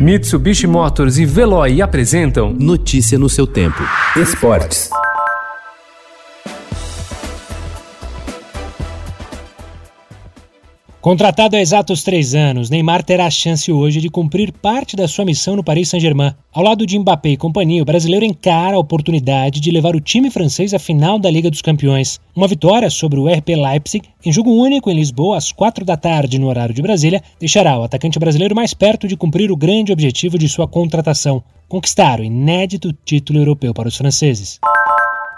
Mitsubishi Motors e Veloy apresentam Notícia no seu tempo. Esportes. Contratado há exatos três anos, Neymar terá a chance hoje de cumprir parte da sua missão no Paris Saint-Germain. Ao lado de Mbappé e companhia, o brasileiro encara a oportunidade de levar o time francês à final da Liga dos Campeões. Uma vitória sobre o RP Leipzig, em jogo único em Lisboa, às quatro da tarde no horário de Brasília, deixará o atacante brasileiro mais perto de cumprir o grande objetivo de sua contratação: conquistar o inédito título europeu para os franceses.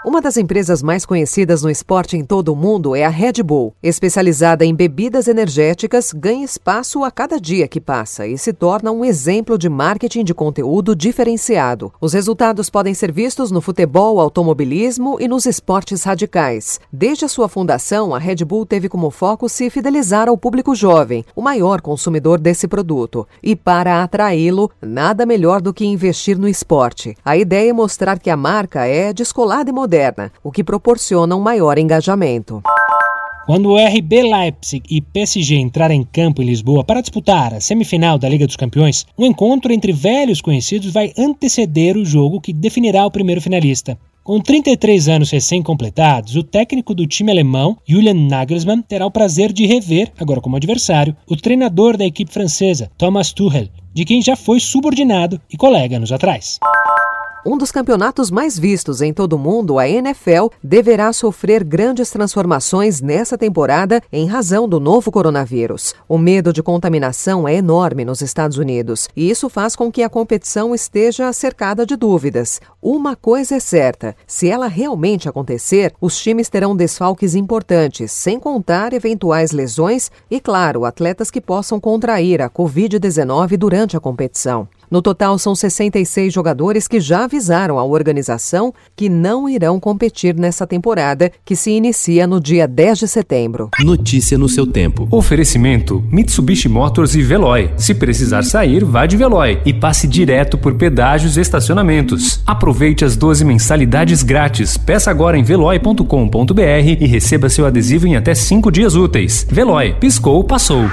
Uma das empresas mais conhecidas no esporte em todo o mundo é a Red Bull. Especializada em bebidas energéticas, ganha espaço a cada dia que passa e se torna um exemplo de marketing de conteúdo diferenciado. Os resultados podem ser vistos no futebol, automobilismo e nos esportes radicais. Desde a sua fundação, a Red Bull teve como foco se fidelizar ao público jovem, o maior consumidor desse produto. E para atraí-lo, nada melhor do que investir no esporte. A ideia é mostrar que a marca é descolada e moderna moderna, o que proporciona um maior engajamento. Quando o RB Leipzig e PSG entrarem em campo em Lisboa para disputar a semifinal da Liga dos Campeões, um encontro entre velhos conhecidos vai anteceder o jogo que definirá o primeiro finalista. Com 33 anos recém-completados, o técnico do time alemão, Julian Nagelsmann, terá o prazer de rever, agora como adversário, o treinador da equipe francesa, Thomas Tuchel, de quem já foi subordinado e colega anos atrás. Um dos campeonatos mais vistos em todo o mundo, a NFL, deverá sofrer grandes transformações nessa temporada em razão do novo coronavírus. O medo de contaminação é enorme nos Estados Unidos e isso faz com que a competição esteja cercada de dúvidas. Uma coisa é certa: se ela realmente acontecer, os times terão desfalques importantes, sem contar eventuais lesões e, claro, atletas que possam contrair a Covid-19 durante a competição. No total, são 66 jogadores que já avisaram à organização que não irão competir nessa temporada, que se inicia no dia 10 de setembro. Notícia no seu tempo. Oferecimento: Mitsubishi Motors e Veloy. Se precisar sair, vá de Veloy e passe direto por pedágios e estacionamentos. Aproveite as 12 mensalidades grátis. Peça agora em veloy.com.br e receba seu adesivo em até 5 dias úteis. Veloy, piscou, passou.